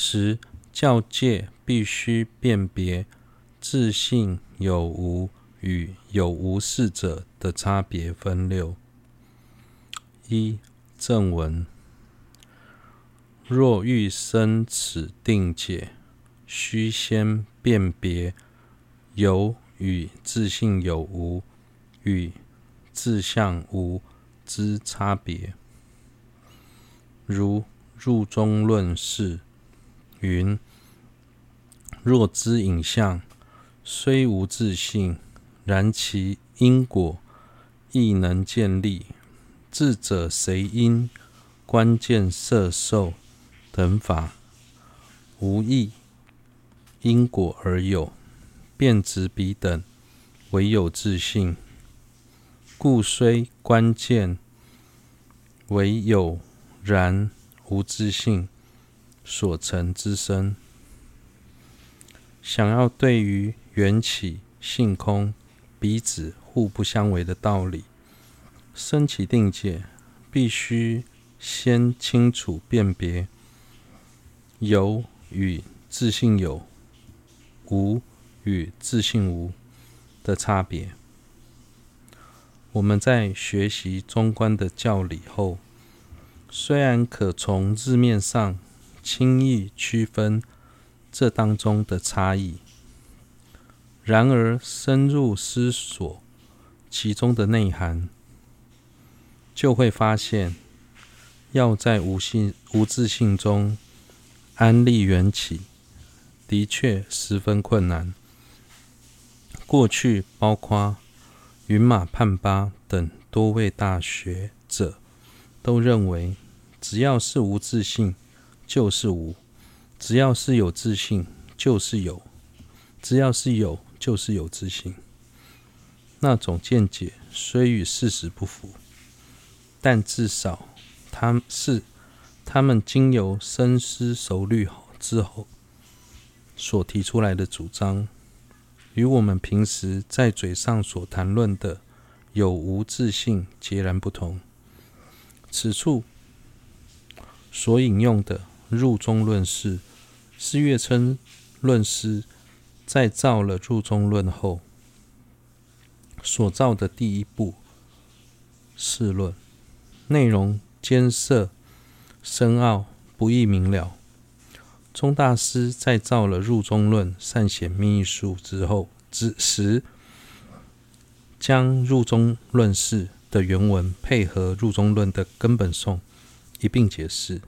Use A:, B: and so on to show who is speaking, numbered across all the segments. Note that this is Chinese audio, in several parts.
A: 十教戒必须辨别自性有无与有无事者的差别分六。一正文：若欲生此定解，须先辨别有与自性有无与自相无之差别。如入中论释云：若知影像虽无自性，然其因果亦能见立。智者谁因关键色受等法无异因果而有，便执彼等唯有自性，故虽关键唯有，然无自性所成之身。想要对于缘起性空彼此互不相违的道理，生起定解，必须先清楚辨别有与自性有、无与自性无的差别。我们在学习中观的教理后，虽然可从字面上轻易区分这当中的差异，然而深入思索其中的内涵，就会发现，要在无性无自性中安立缘起，的确十分困难。过去包括云马判巴等多位大学者都认为，只要是无自性，就是无；只要是有自信，就是有；只要是有，就是有自信。那种见解虽与事实不符。但至少，他是他们经由深思熟虑之后所提出来的主张，与我们平时在嘴上所谈论的有无自信截然不同。此处所引用的入中论释，是月称论师在造了入中论后所造的第一部释论。内容艰涩深奥，不易明了。宗大师在造了《入中论善显密意疏》之后，之时将《入中论释》的原文配合《入中论》的根本颂一并解释，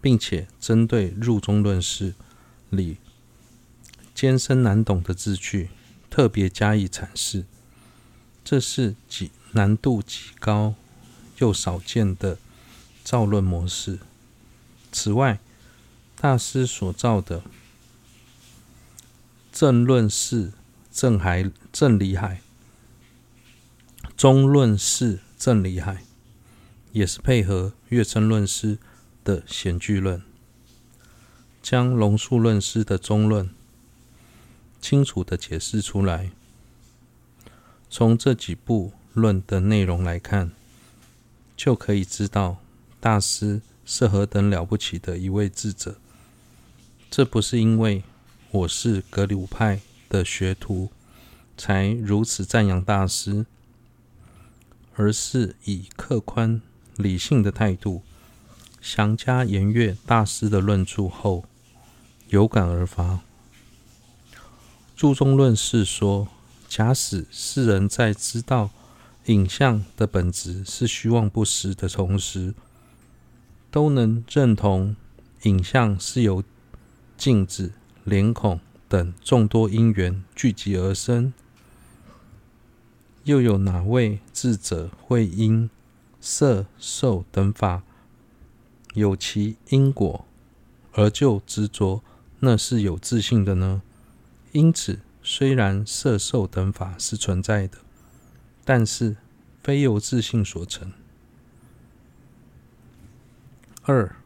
A: 并且针对《入中论释》里艰深难懂的字句，特别加以阐释。这是极难度极高。又少见的造论模式。此外，大师所造的正论释正海正理海、中论释正理海，也是配合月称论师的显句论，将龙树论师的中论清楚地解释出来。从这几部论的内容来看，就可以知道大师是何等了不起的一位智者。这不是因为我是格鲁派的学徒才如此赞扬大师，而是以客观理性的态度详加研阅大师的论著后有感而发。注中论释说，假使世人在知道。影像的本质是虚妄不实的同时，都能认同影像是由镜子、脸孔等众多因缘聚集而生。又有哪位智者会因色、受等法有其因果，而就执着那是有自信的呢？因此，虽然色、受等法是存在的。但是，非由自信所成。二，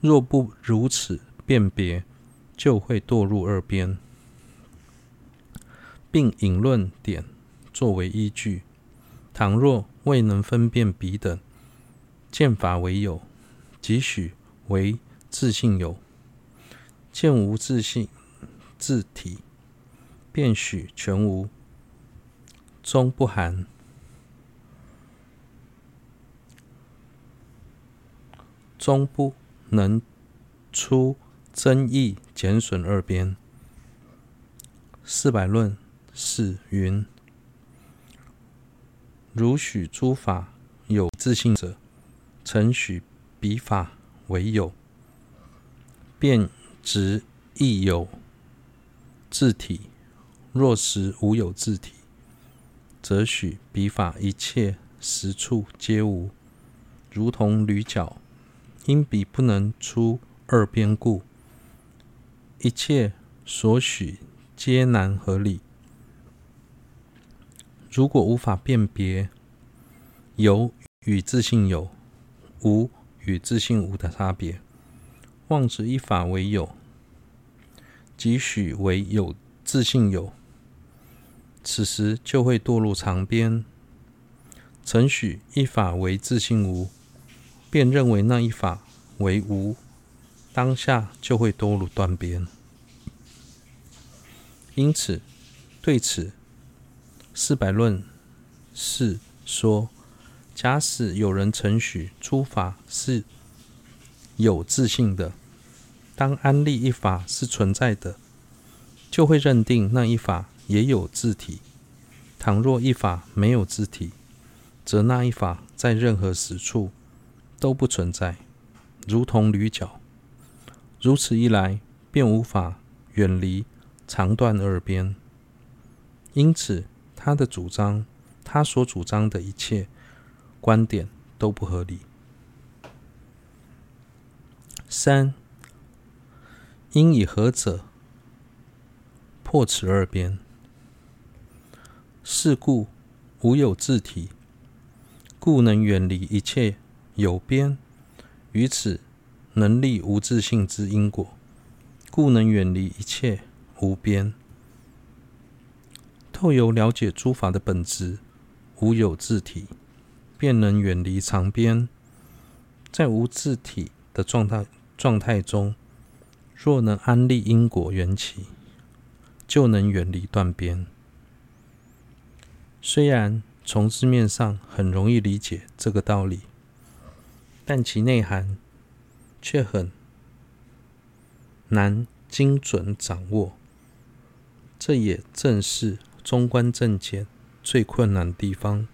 A: 若不如此辨别，就会堕入二边，并引论点作为依据。倘若未能分辨彼等，见法为有，即许为自性有，见无自性自体，便许全无，终不含。终不能出增益减损二边。四百论释云：如许诸法有自性者，曾许笔法为有，便执亦有字体；若实无有字体，则许笔法一切实处皆无，如同驴角。因彼不能出二边故，一切所许皆难合理。如果无法辨别有与自信有、无与自信无的差别，妄执一法为有，即许为有自信有，此时就会堕入长边。曾许一法为自信无。便认为那一法为无，当下就会堕入断边。因此，对此四百论是说：假使有人曾许诸法是有自性的，当安立一法是存在的，就会认定那一法也有自体。倘若一法没有自体，则那一法在任何实处。都不存在，如同驴角。如此一来，便无法远离长断二边。因此，他的主张，他所主张的一切观点都不合理。三，因以何者破此二边？是故无有自体，故能远离一切。有边，于此能立无自性之因果，故能远离一切无边。透由了解诸法的本质，无有自体，便能远离长边。在无自体的状态状态中，若能安立因果缘起，就能远离断边。虽然从字面上很容易理解这个道理。但其内涵却很难精准掌握，这也正是中观正见最困难的地方。